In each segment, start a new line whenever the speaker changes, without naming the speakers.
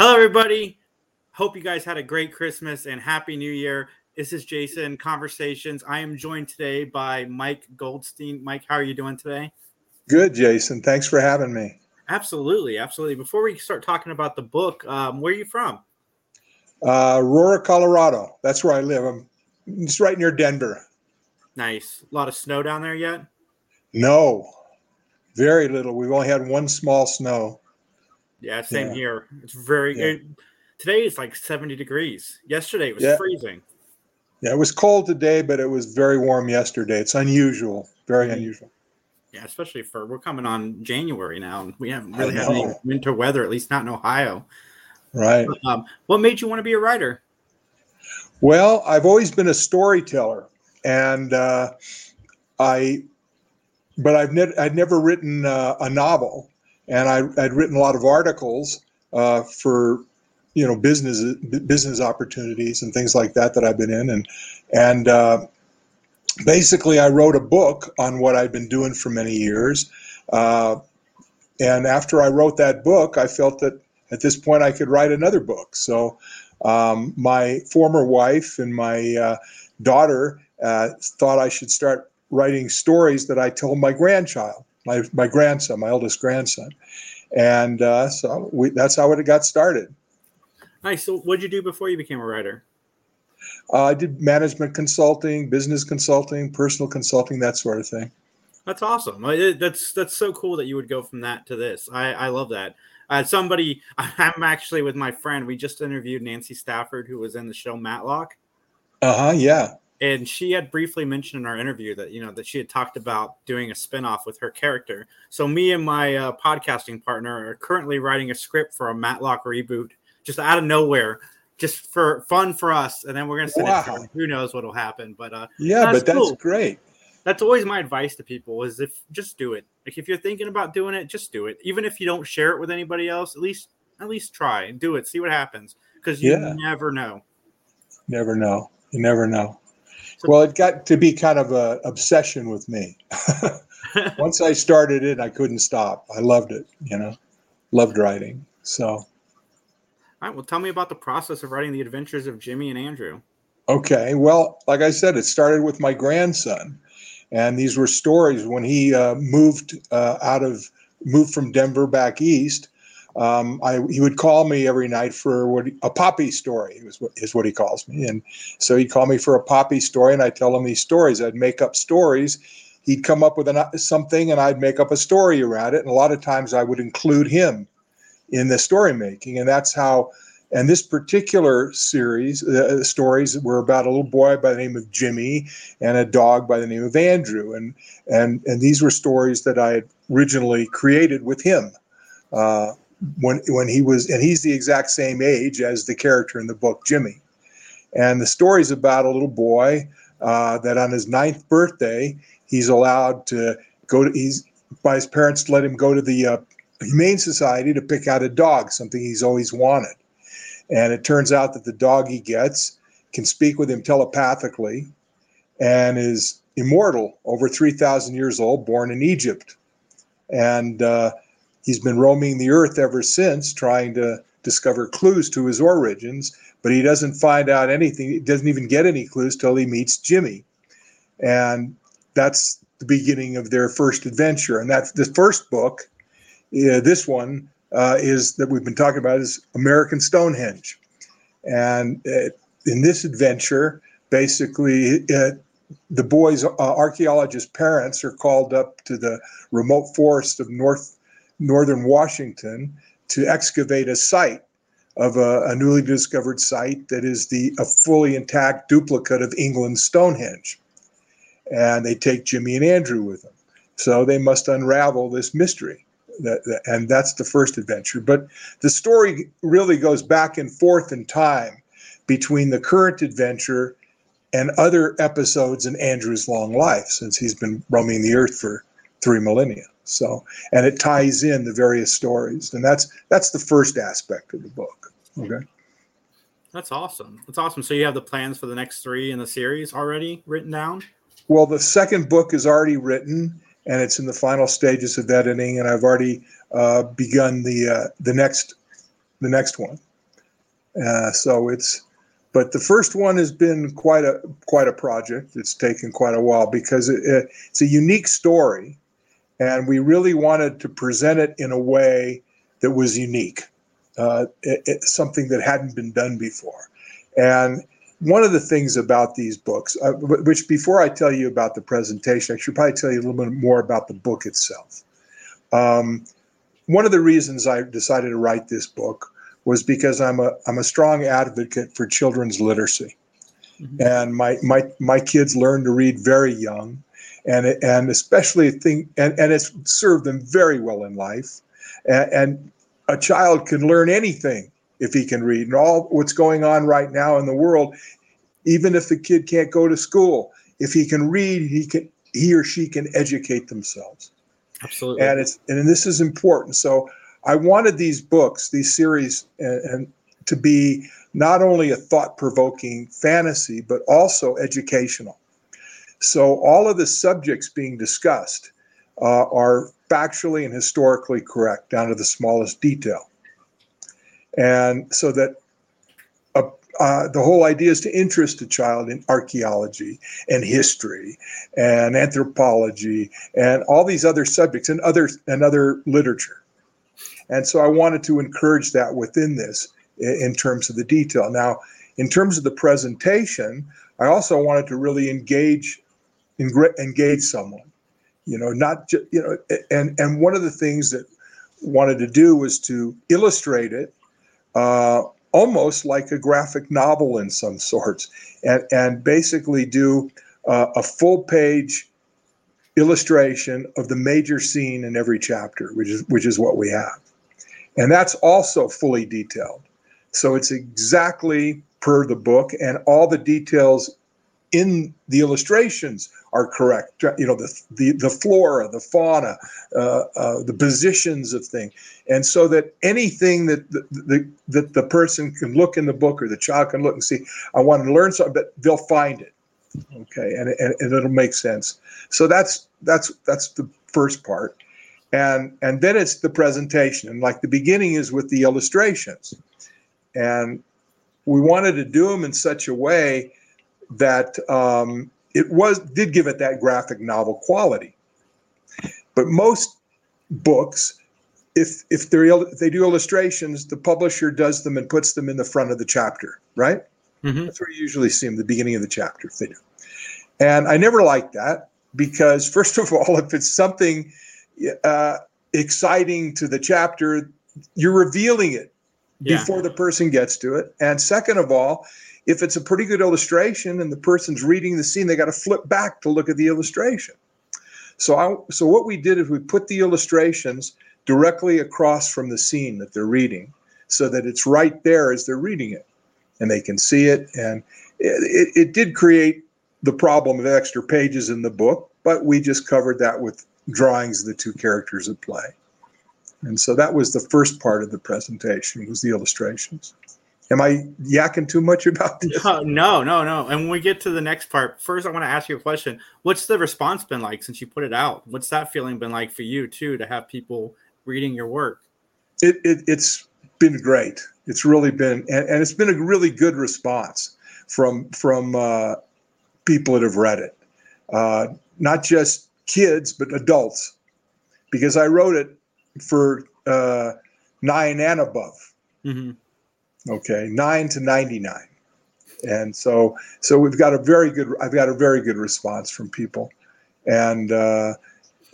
Hello, everybody. Hope you guys had a great Christmas and Happy New Year. This is Jason Conversations. I am joined today by Mike Goldstein. Mike, how are you doing today?
Good, Jason. Thanks for having me.
Absolutely, absolutely. Before we start talking about the book, um, where are you from?
Uh, Aurora, Colorado. That's where I live. I'm just right near Denver.
Nice. A lot of snow down there yet?
No, very little. We've only had one small snow.
Yeah, same yeah. here. It's very yeah. it, today it's like 70 degrees. Yesterday it was yeah. freezing.
Yeah, it was cold today, but it was very warm yesterday. It's unusual, very mm-hmm. unusual.
Yeah, especially for we're coming on January now, and we haven't really had any winter weather, at least not in Ohio.
Right.
Um, what made you want to be a writer?
Well, I've always been a storyteller, and uh, I, but I've ne- I'd never written uh, a novel, and I, would written a lot of articles uh, for you know business business opportunities and things like that that I've been in, and and uh, basically, I wrote a book on what I'd been doing for many years. Uh, and after I wrote that book, I felt that at this point I could write another book. So um, my former wife and my uh, daughter uh, thought I should start writing stories that I told my grandchild, my, my grandson, my eldest grandson. And uh, so we, that's how it got started.
Nice. So, what did you do before you became a writer?
Uh, I did management consulting, business consulting, personal consulting, that sort of thing.
That's awesome. That's that's so cool that you would go from that to this. I, I love that. Uh, somebody, I'm actually with my friend. We just interviewed Nancy Stafford, who was in the show Matlock.
Uh huh. Yeah.
And she had briefly mentioned in our interview that you know that she had talked about doing a spinoff with her character. So me and my uh, podcasting partner are currently writing a script for a Matlock reboot, just out of nowhere just for fun for us, and then we're gonna send wow. it. To Who knows what'll happen? But uh,
yeah, that's but that's cool. great.
That's always my advice to people: is if just do it. Like if you're thinking about doing it, just do it. Even if you don't share it with anybody else, at least at least try and do it. See what happens because you yeah. never know.
Never know. You never know. Well, it got to be kind of a obsession with me. Once I started it, I couldn't stop. I loved it. You know, loved writing. So
all right. Well, tell me about the process of writing the adventures of Jimmy and Andrew.
Okay. Well, like I said, it started with my grandson, and these were stories when he uh, moved uh, out of moved from Denver back east. Um, I, he would call me every night for what a poppy story was what, is what he calls me, and so he'd call me for a poppy story, and I'd tell him these stories. I'd make up stories. He'd come up with an, something, and I'd make up a story around it. And a lot of times, I would include him in the story making, and that's how. And this particular series, uh, stories were about a little boy by the name of Jimmy and a dog by the name of Andrew, and and and these were stories that I had originally created with him. Uh, when when he was and he's the exact same age as the character in the book Jimmy, and the story's about a little boy uh, that on his ninth birthday he's allowed to go to he's by his parents let him go to the uh, Humane Society to pick out a dog, something he's always wanted. And it turns out that the dog he gets can speak with him telepathically and is immortal, over 3,000 years old, born in Egypt. And uh, he's been roaming the earth ever since, trying to discover clues to his origins, but he doesn't find out anything. He doesn't even get any clues till he meets Jimmy. And that's the beginning of their first adventure. And that's the first book uh, this one uh, is that we've been talking about is American Stonehenge, and uh, in this adventure, basically, uh, the boys' uh, archaeologist parents are called up to the remote forest of north northern Washington to excavate a site of a, a, newly discovered site that is the a fully intact duplicate of England's Stonehenge. And they take Jimmy and Andrew with them. So they must unravel this mystery that, that, and that's the first adventure. But the story really goes back and forth in time between the current adventure and other episodes in Andrew's long life, since he's been roaming the earth for three millennia. So, and it ties in the various stories, and that's that's the first aspect of the book. Okay.
That's awesome. That's awesome. So you have the plans for the next three in the series already written down?
Well, the second book is already written and it's in the final stages of editing. And I've already uh, begun the uh, the next the next one. Uh, so it's, but the first one has been quite a quite a project. It's taken quite a while because it, it, it's a unique story, and we really wanted to present it in a way that was unique, uh, it, something that hadn't been done before. And one of the things about these books, uh, which before I tell you about the presentation, I should probably tell you a little bit more about the book itself. Um, one of the reasons I decided to write this book was because I'm a I'm a strong advocate for children's literacy, mm-hmm. and my my my kids learn to read very young, and and especially think and and it's served them very well in life, and, and a child can learn anything if he can read, and all what's going on right now in the world, even if the kid can't go to school, if he can read, he can he or she can educate themselves.
Absolutely.
And it's and this is important. So I wanted these books, these series, and, and to be not only a thought-provoking fantasy, but also educational. So all of the subjects being discussed uh, are factually and historically correct down to the smallest detail. And so that uh, uh, the whole idea is to interest a child in archaeology and history and anthropology and all these other subjects and other and other literature. And so I wanted to encourage that within this in terms of the detail. Now, in terms of the presentation, I also wanted to really engage engage someone. You know, not just you know, and and one of the things that wanted to do was to illustrate it uh, almost like a graphic novel in some sorts, and, and basically do uh, a full page illustration of the major scene in every chapter, which is which is what we have, and that's also fully detailed. So it's exactly per the book, and all the details in the illustrations are correct. You know, the the, the flora, the fauna, uh, uh, the positions of things, and so that anything that the, the, that the person can look in the book or the child can look and see, I want to learn something, but they'll find it. Okay, and, and, and it'll make sense. So that's that's that's the first part, and and then it's the presentation, and like the beginning is with the illustrations, and we wanted to do them in such a way that um, it was did give it that graphic novel quality. But most books, if if they if they do illustrations, the publisher does them and puts them in the front of the chapter, right? Mm-hmm. That's where you usually see them, the beginning of the chapter, if they do. And I never liked that because, first of all, if it's something uh, exciting to the chapter, you're revealing it yeah. before the person gets to it. And second of all, if it's a pretty good illustration and the person's reading the scene, they got to flip back to look at the illustration. So I, so what we did is we put the illustrations directly across from the scene that they're reading, so that it's right there as they're reading it, and they can see it. And it, it, it did create the problem of extra pages in the book, but we just covered that with drawings of the two characters at play. And so that was the first part of the presentation was the illustrations. Am I yakking too much about this?
No, no, no, no. And when we get to the next part, first I want to ask you a question. What's the response been like since you put it out? What's that feeling been like for you too to have people reading your work?
It, it it's been great. It's really been, and, and it's been a really good response from from uh, people that have read it, uh, not just kids but adults, because I wrote it for uh, nine and above. Mm-hmm okay, nine to 99. And so, so we've got a very good, I've got a very good response from people. And uh,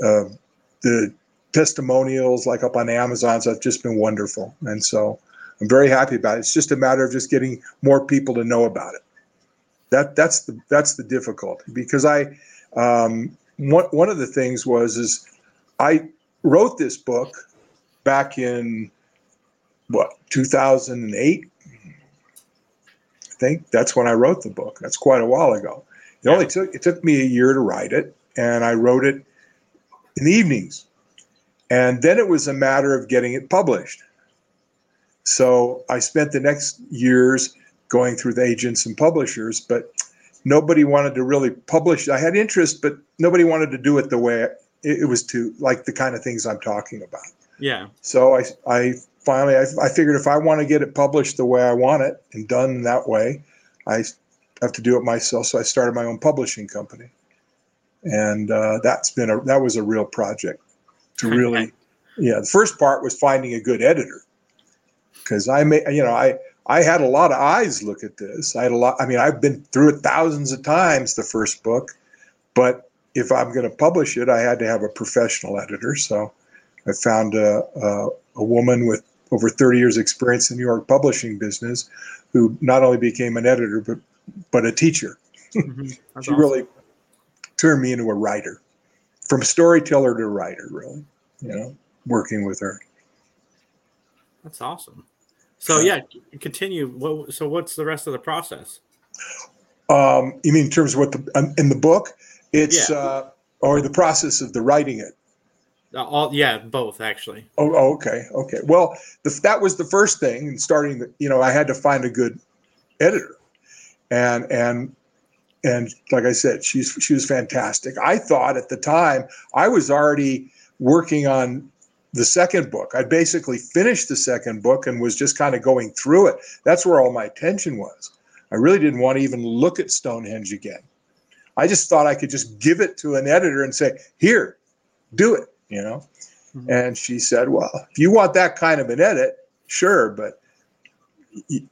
uh, the testimonials, like up on Amazon, have just been wonderful. And so I'm very happy about it. It's just a matter of just getting more people to know about it. That that's the that's the difficulty because I um, one one of the things was is I wrote this book back in what 2008 i think that's when i wrote the book. That's quite a while ago. It only took it took me a year to write it and i wrote it in the evenings. And then it was a matter of getting it published. So i spent the next years going through the agents and publishers but nobody wanted to really publish. I had interest but nobody wanted to do it the way it, it was to like the kind of things i'm talking about.
Yeah.
So i i finally, I, I figured if I want to get it published the way I want it and done that way, I have to do it myself. So I started my own publishing company, and uh, that's been a that was a real project to really, yeah. The first part was finding a good editor because I may, you know, I I had a lot of eyes look at this. I had a lot. I mean, I've been through it thousands of times. The first book, but if I'm going to publish it, I had to have a professional editor. So I found a, a, a woman with over 30 years experience in New York publishing business who not only became an editor but but a teacher. Mm-hmm. she awesome. really turned me into a writer, from storyteller to writer. Really, you know, working with her.
That's awesome. So yeah, continue. So what's the rest of the process?
Um, you mean in terms of what the um, in the book? It's yeah. uh, or the process of the writing it.
Uh, all yeah, both actually.
Oh, oh okay, okay. Well, the, that was the first thing. And starting, the, you know, I had to find a good editor, and and and like I said, she's she was fantastic. I thought at the time I was already working on the second book. I basically finished the second book and was just kind of going through it. That's where all my attention was. I really didn't want to even look at Stonehenge again. I just thought I could just give it to an editor and say, "Here, do it," you know. Mm-hmm. And she said, "Well, if you want that kind of an edit, sure, but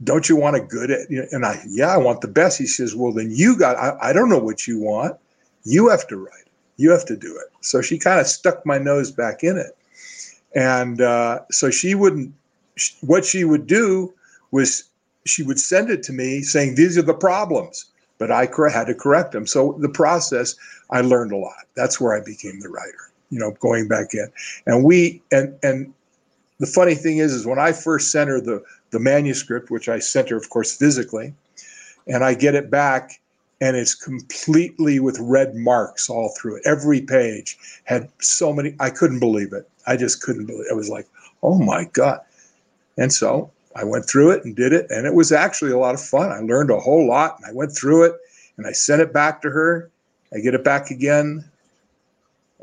don't you want a good edit?" And I, "Yeah, I want the best." He says, "Well, then you got. I, I don't know what you want. You have to write. It. You have to do it." So she kind of stuck my nose back in it and uh, so she wouldn't, what she would do was she would send it to me saying, These are the problems, but I had to correct them. So the process, I learned a lot. That's where I became the writer, you know, going back in. And we, and, and, the funny thing is, is when I first sent her the, the manuscript, which I sent her, of course, physically, and I get it back, and it's completely with red marks all through it. Every page had so many. I couldn't believe it. I just couldn't believe it. I was like, oh my God. And so I went through it and did it. And it was actually a lot of fun. I learned a whole lot and I went through it and I sent it back to her. I get it back again,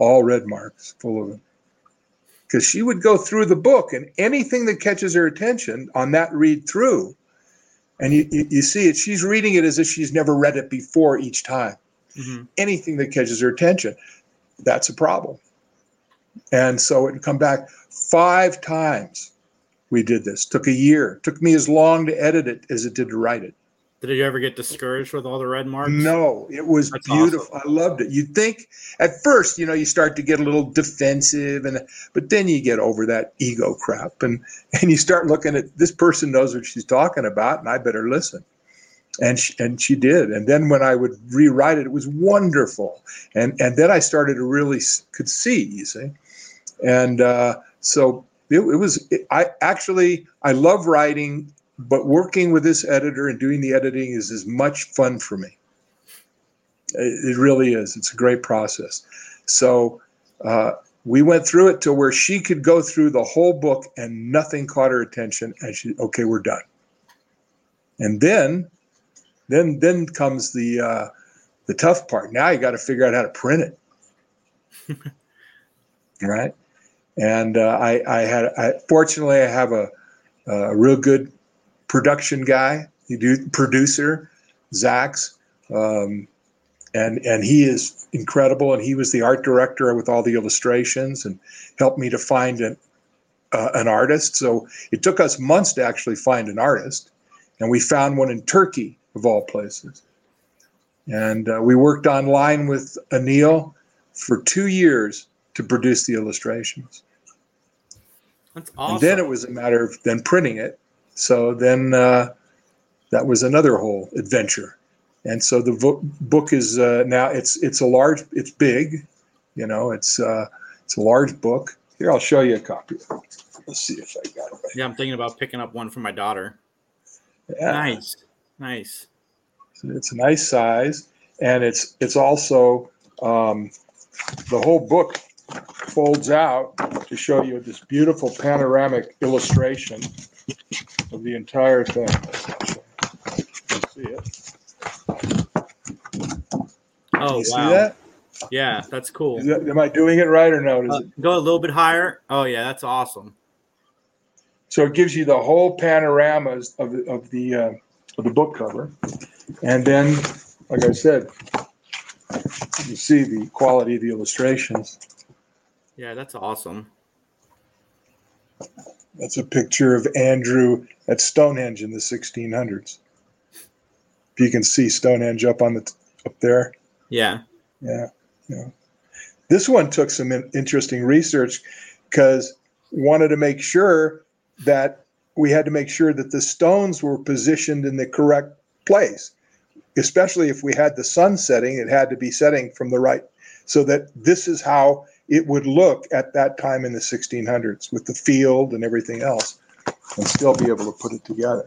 all red marks, full of them. Because she would go through the book and anything that catches her attention on that read through, and you, you, you see it, she's reading it as if she's never read it before each time. Mm-hmm. Anything that catches her attention, that's a problem. And so it would come back five times. We did this. Took a year. Took me as long to edit it as it did to write it.
Did you ever get discouraged with all the red marks?
No, it was That's beautiful. Awesome. I loved it. You'd think at first, you know, you start to get a little defensive, and but then you get over that ego crap, and and you start looking at this person knows what she's talking about, and I better listen and she, and she did and then when i would rewrite it it was wonderful and and then i started to really could see you see and uh, so it, it was it, i actually i love writing but working with this editor and doing the editing is as much fun for me. It, it really is. It's a great process. So uh, we went through it to where she could go through the whole book and nothing caught her attention and she okay we're done. And then then then comes the uh, the tough part. Now you got to figure out how to print it, right? And uh, I I had I, fortunately I have a a real good production guy, do producer, Zach's, um, and and he is incredible. And he was the art director with all the illustrations and helped me to find an uh, an artist. So it took us months to actually find an artist, and we found one in Turkey of all places. And uh, we worked online with Anil for two years to produce the illustrations.
That's awesome.
And then it was a matter of then printing it. So then uh, that was another whole adventure. And so the vo- book is uh, now it's it's a large it's big, you know it's uh, it's a large book. Here I'll show you a copy. Let's see if I got it. Right.
Yeah, I'm thinking about picking up one for my daughter. Yeah. Nice. Nice.
It's a nice size, and it's it's also um, the whole book folds out to show you this beautiful panoramic illustration of the entire thing.
see it. Oh you wow! That? Yeah, that's cool.
That, am I doing it right or no?
Uh, go a little bit higher. Oh yeah, that's awesome.
So it gives you the whole panoramas of the of the uh, of the book cover, and then, like I said, you see the quality of the illustrations.
Yeah, that's awesome.
That's a picture of Andrew at Stonehenge in the 1600s. If you can see Stonehenge up on the up there.
Yeah.
Yeah. Yeah. This one took some in- interesting research because wanted to make sure that we had to make sure that the stones were positioned in the correct place, especially if we had the sun setting, it had to be setting from the right, so that this is how it would look at that time in the 1600s with the field and everything else, and still be able to put it together.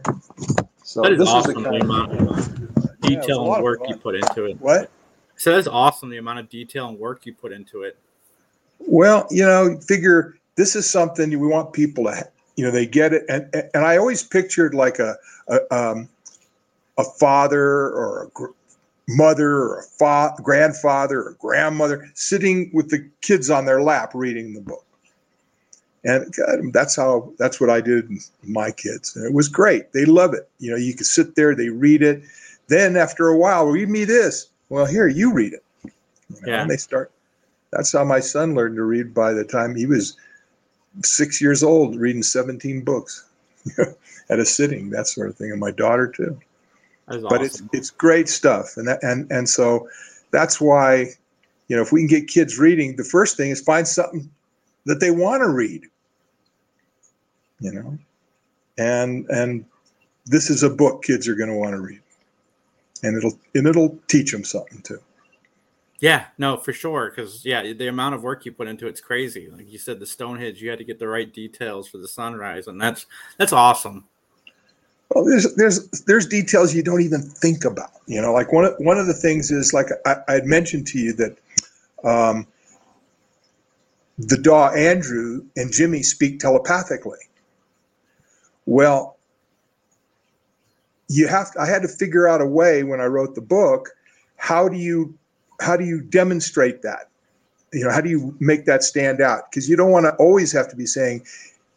So
That is
this
awesome.
was
The
the
amount of
Yeah,
detail
lot
and work you put into it.
what?
So that's awesome. The amount of detail and work you put into it.
Well, you know, figure this is something we want people to, you know, they get it, and and I always pictured like a a, um, a father or mother or a fa- grandfather or grandmother sitting with the kids on their lap reading the book, and God, that's how that's what I did with my kids, and it was great. They love it. You know, you can sit there, they read it. Then after a while, read me this. Well, here you read it. You know,
Yeah.
And they start. That's how my son learned to read by the time he was six years old, reading 17 books at a sitting, that sort of thing. And my daughter too.
Is
But it's it's great stuff. And that, and and so that's why, you know, if we can get kids reading, the first thing is find something that they want to read. You know? And and this is a book kids are going to want to read. And it'll and it'll teach them something too.
Yeah, no, for sure. Because yeah, the amount of work you put into it's crazy. Like you said, the Stonehenge, you had to get the right details for the sunrise, and that's that's awesome.
Well, there's there's there's details you don't even think about. You know, like one of, one of the things is like I, I had mentioned to you that um, the dog Andrew and Jimmy speak telepathically. Well, you have I had to figure out a way when I wrote the book. How do you how do you demonstrate that? You know, how do you make that stand out? Because you don't want to always have to be saying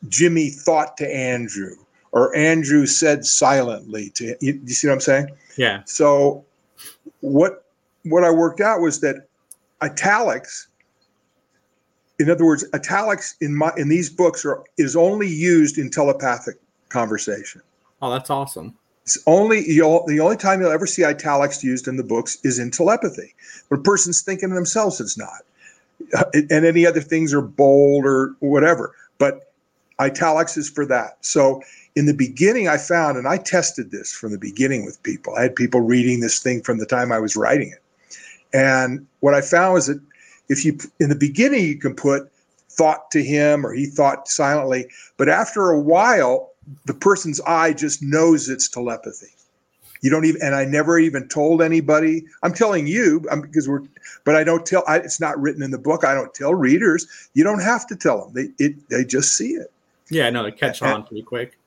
Jimmy thought to Andrew or Andrew said silently to you, you see what I'm saying?
Yeah,
So what what I worked out was that italics in other words italics in my in these books are is only used in telepathic conversation.
oh, that's awesome.
It's only you'll, the only time you'll ever see italics used in the books is in telepathy. When a person's thinking to themselves, it's not. Uh, And any other things are bold or whatever. But italics is for that. So in the beginning, I found, and I tested this from the beginning with people. I had people reading this thing from the time I was writing it. And what I found was that if you, in the beginning, you can put thought to him or he thought silently, but after a while, the person's eye just knows it's telepathy. You don't even, and I never even told anybody. I'm telling you I'm, because we're, but I don't tell. I, it's not written in the book. I don't tell readers. You don't have to tell them. They it they just see it.
Yeah, no, they catch
And-
on pretty quick.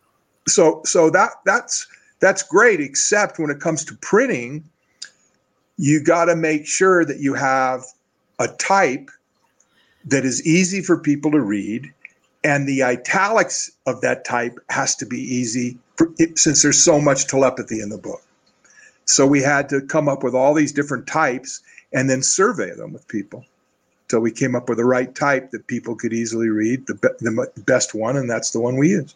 So so that that's that's great. Except when it comes to printing, you got to make sure that you have a type that is easy for people to read and the italics of that type has to be easy for, since there's so much telepathy in the book so we had to come up with all these different types and then survey them with people so we came up with the right type that people could easily read the, be- the best one and that's the one we use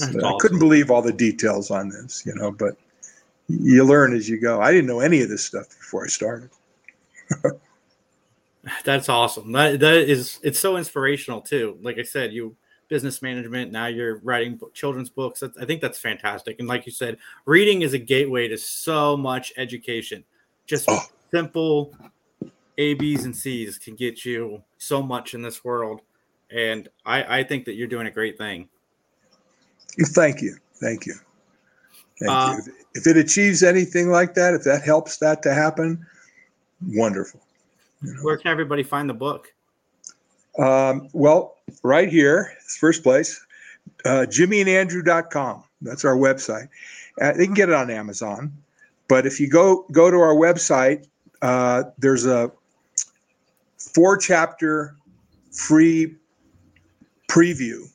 So i couldn't believe all the details on this you know but you learn as you go i didn't know any of this stuff before i started
That's awesome. That that is it's so inspirational too. Like I said, you business management. Now you're writing children's books. That's, I think that's fantastic. And like you said, reading is a gateway to so much education. Just
Oh.
simple A, B's, and C's can get you so much in this world. And I, I think that you're doing a great thing.
Thank you. Thank you. Thank
Uh,
you. If, if it achieves anything like that, if that helps that to happen, wonderful. You know?
Where can everybody find the book?
Um, well, right here, first place, uh, jimmyandandrew.com. That's our website. Uh, they can get it on Amazon. But if you go go to our website, uh, there's a four chapter free preview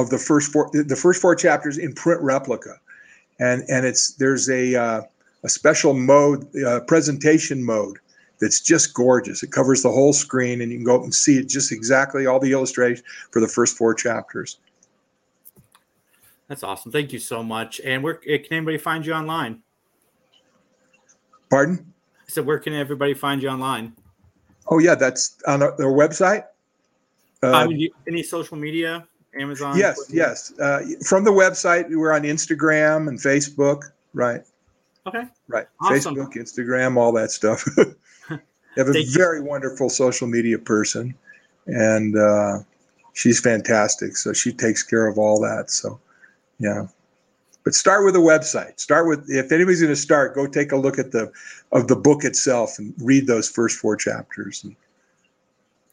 of the first four the first four chapters in print replica, and and it's there's a uh, a special mode uh, presentation mode that's just gorgeous. It covers the whole screen, and you can go up and see it just exactly all the illustrations for the first four chapters.
That's awesome. Thank you so much. And where can anybody find you online?
Pardon?
I said, where can everybody find you online?
Oh yeah, that's on their website.
Uh, mean, any social media, Amazon?
Yes, Twitter? yes. Uh, from the website, we're on Instagram and Facebook. Right.
Okay.
Right. Awesome. Facebook, Instagram, all that stuff. you have a very you. wonderful social media person, and uh, she's fantastic. So she takes care of all that. So, yeah. But start with a website. Start with if anybody's going to start, go take a look at the of the book itself and read those first four chapters. And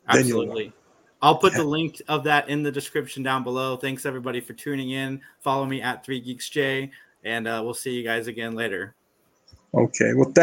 Absolutely. I'll put the link of that in the description down below. Thanks everybody for tuning in. Follow me at Three Geeks J, and uh, we'll see you guys again later.
Okay. Well.